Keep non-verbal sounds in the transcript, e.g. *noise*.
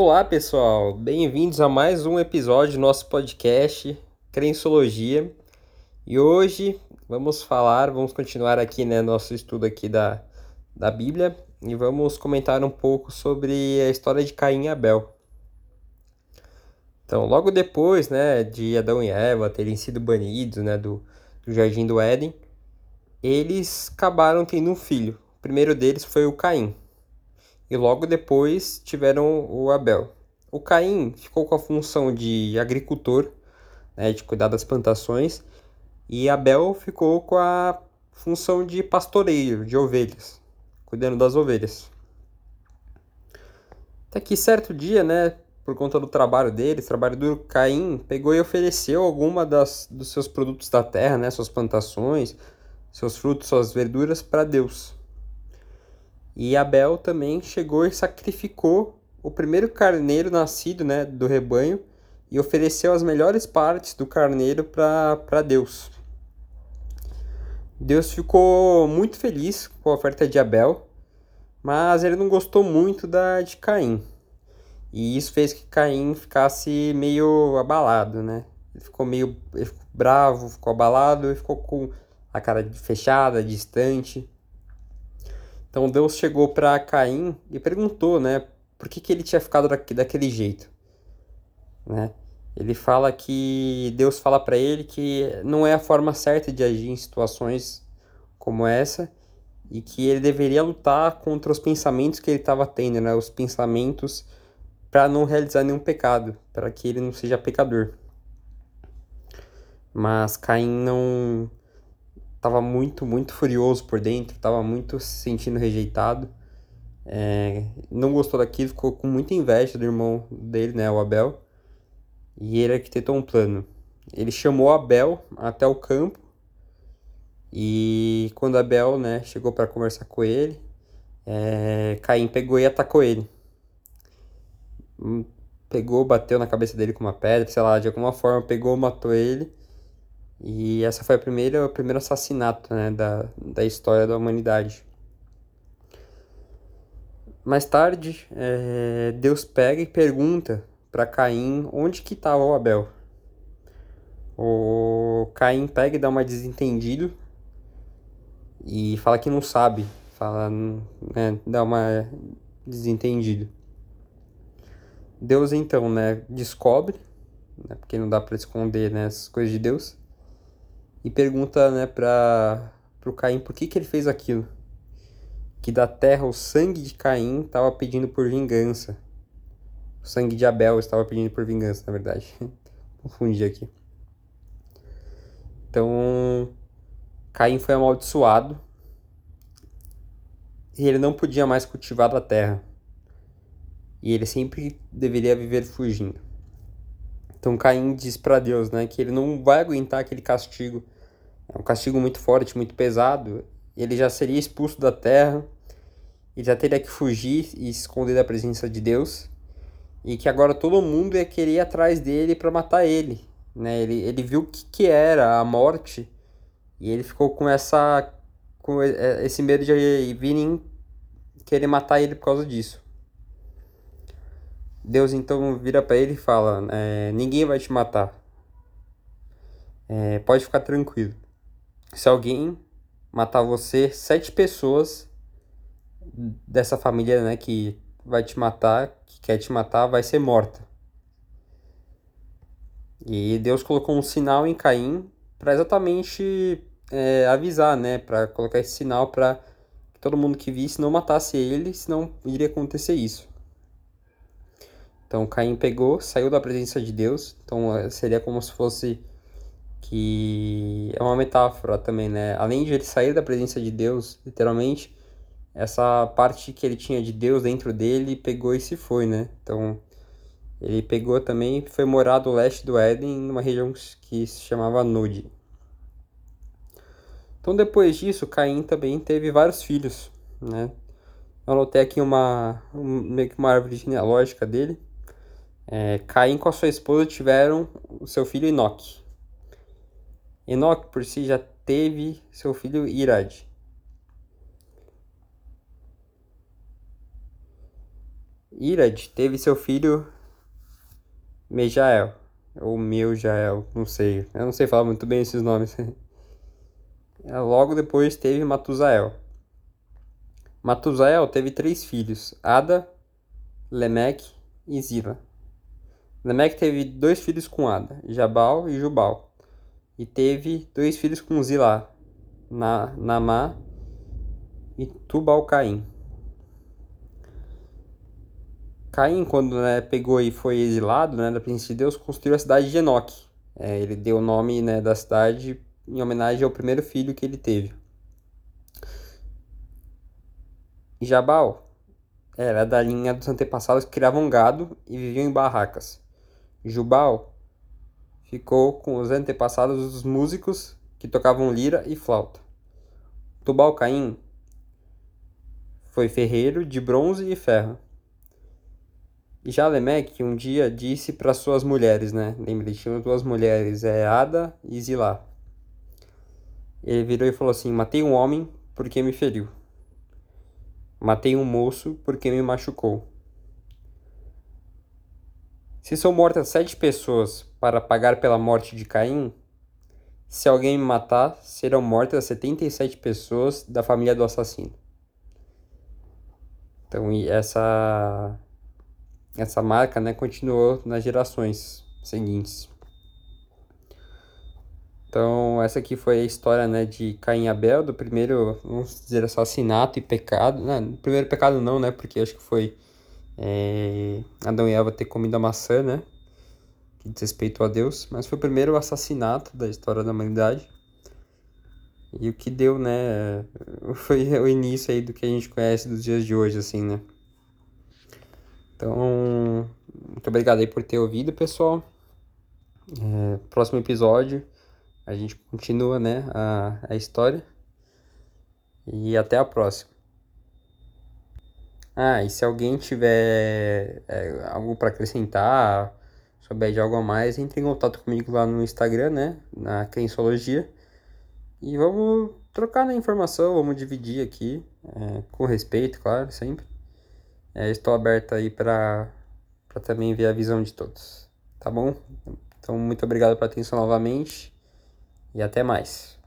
Olá, pessoal. Bem-vindos a mais um episódio do nosso podcast Crençologia. E hoje vamos falar, vamos continuar aqui, né, nosso estudo aqui da, da Bíblia e vamos comentar um pouco sobre a história de Caim e Abel. Então, logo depois, né, de Adão e Eva terem sido banidos, né, do, do Jardim do Éden, eles acabaram tendo um filho. O primeiro deles foi o Caim e logo depois tiveram o Abel. O Caim ficou com a função de agricultor, né, de cuidar das plantações, e Abel ficou com a função de pastoreiro de ovelhas, cuidando das ovelhas. Até que certo dia, né, por conta do trabalho deles, trabalho do Caim, pegou e ofereceu alguma das, dos seus produtos da terra, né, suas plantações, seus frutos, suas verduras para Deus. E Abel também chegou e sacrificou o primeiro carneiro nascido né, do rebanho e ofereceu as melhores partes do carneiro para Deus. Deus ficou muito feliz com a oferta de Abel, mas ele não gostou muito da de Caim. E isso fez que Caim ficasse meio abalado, né? Ele ficou meio ele ficou bravo, ficou abalado e ficou com a cara fechada, distante. Então Deus chegou para Caim e perguntou, né, por que, que ele tinha ficado daquele jeito, né? Ele fala que Deus fala para ele que não é a forma certa de agir em situações como essa e que ele deveria lutar contra os pensamentos que ele estava tendo, né? Os pensamentos para não realizar nenhum pecado, para que ele não seja pecador. Mas Caim não tava muito, muito furioso por dentro, tava muito se sentindo rejeitado. É, não gostou daquilo, ficou com muita inveja do irmão dele, né, o Abel. E ele arquitetou um plano. Ele chamou Abel até o campo. E quando Abel, né, chegou para conversar com ele, é, Caim pegou e atacou ele. Hum, pegou, bateu na cabeça dele com uma pedra, sei lá, de alguma forma pegou, matou ele. E essa foi a primeira, o primeiro assassinato né, da, da história da humanidade. Mais tarde, é, Deus pega e pergunta para Caim onde que estava o Abel. O Caim pega e dá uma desentendido e fala que não sabe, fala, né, dá uma desentendido. Deus então, né, descobre, né, porque não dá para esconder né, as coisas de Deus e pergunta né, para o Caim por que, que ele fez aquilo. Que da terra o sangue de Caim estava pedindo por vingança. O sangue de Abel estava pedindo por vingança, na verdade. *laughs* Confundi aqui. Então, Caim foi amaldiçoado e ele não podia mais cultivar a terra. E ele sempre deveria viver fugindo. Então Caim diz para Deus, né, que ele não vai aguentar aquele castigo. É um castigo muito forte, muito pesado. Ele já seria expulso da terra. Ele já teria que fugir e se esconder da presença de Deus. E que agora todo mundo ia querer ir atrás dele para matar ele, né? Ele, ele viu o que, que era a morte e ele ficou com essa com esse medo de virem querer matar ele por causa disso. Deus então vira para ele e fala: é, Ninguém vai te matar. É, pode ficar tranquilo. Se alguém matar você, sete pessoas dessa família né, que vai te matar, que quer te matar, vai ser morta. E Deus colocou um sinal em Caim para exatamente é, avisar, né? Para colocar esse sinal para que todo mundo que visse não matasse ele, senão iria acontecer isso. Então Caim pegou, saiu da presença de Deus. Então eh, seria como se fosse que é uma metáfora também, né? Além de ele sair da presença de Deus, literalmente, essa parte que ele tinha de Deus dentro dele pegou e se foi, né? Então ele pegou também e foi morar do leste do Éden, numa região que se chamava Nod. Então depois disso, Caim também teve vários filhos, né? Eu anotei aqui uma, um, meio que uma árvore genealógica dele. É, Caim com a sua esposa tiveram o seu filho Enoque. Enoque por si já teve seu filho Irad. Irad teve seu filho Mejael, ou Meujael, não sei. Eu não sei falar muito bem esses nomes. *laughs* Logo depois teve Matusael. Matusael teve três filhos, Ada, Lemeque e Zila. Lemeque teve dois filhos com Ada, Jabal e Jubal. E teve dois filhos com Zilá, Na, Namá e Tubal-Caim. Caim, quando né, pegou e foi exilado né, da presença de Deus, construiu a cidade de Enoque. É, ele deu o nome né, da cidade em homenagem ao primeiro filho que ele teve. Jabal era da linha dos antepassados que criavam gado e viviam em barracas. Jubal ficou com os antepassados dos músicos que tocavam lira e flauta. Tubal-Caim foi ferreiro de bronze e ferro. E já Lemeque um dia disse para suas mulheres, né? Lembre, tinham duas mulheres, é Ada e Zilá. Ele virou e falou assim: Matei um homem porque me feriu. Matei um moço porque me machucou. Se são mortas sete pessoas para pagar pela morte de Caim, se alguém me matar, serão mortas 77 pessoas da família do assassino. Então, essa essa marca, né, continuou nas gerações seguintes. Então, essa aqui foi a história, né, de Caim e Abel, do primeiro, vamos dizer, assassinato e pecado. Não, primeiro pecado não, né, porque acho que foi é, Adão e Eva ter comido a maçã, né, que desrespeitou a Deus. Mas foi o primeiro assassinato da história da humanidade. E o que deu, né, *laughs* foi o início aí do que a gente conhece dos dias de hoje, assim, né. Então, muito obrigado aí por ter ouvido, pessoal. É, próximo episódio a gente continua, né, a, a história. E até a próxima. Ah, e se alguém tiver é, algo para acrescentar, souber de algo a mais, entre em contato comigo lá no Instagram, né, na Crensologia. E vamos trocar na né, informação, vamos dividir aqui, é, com respeito, claro, sempre. É, estou aberto aí para também ver a visão de todos, tá bom? Então, muito obrigado pela atenção novamente e até mais.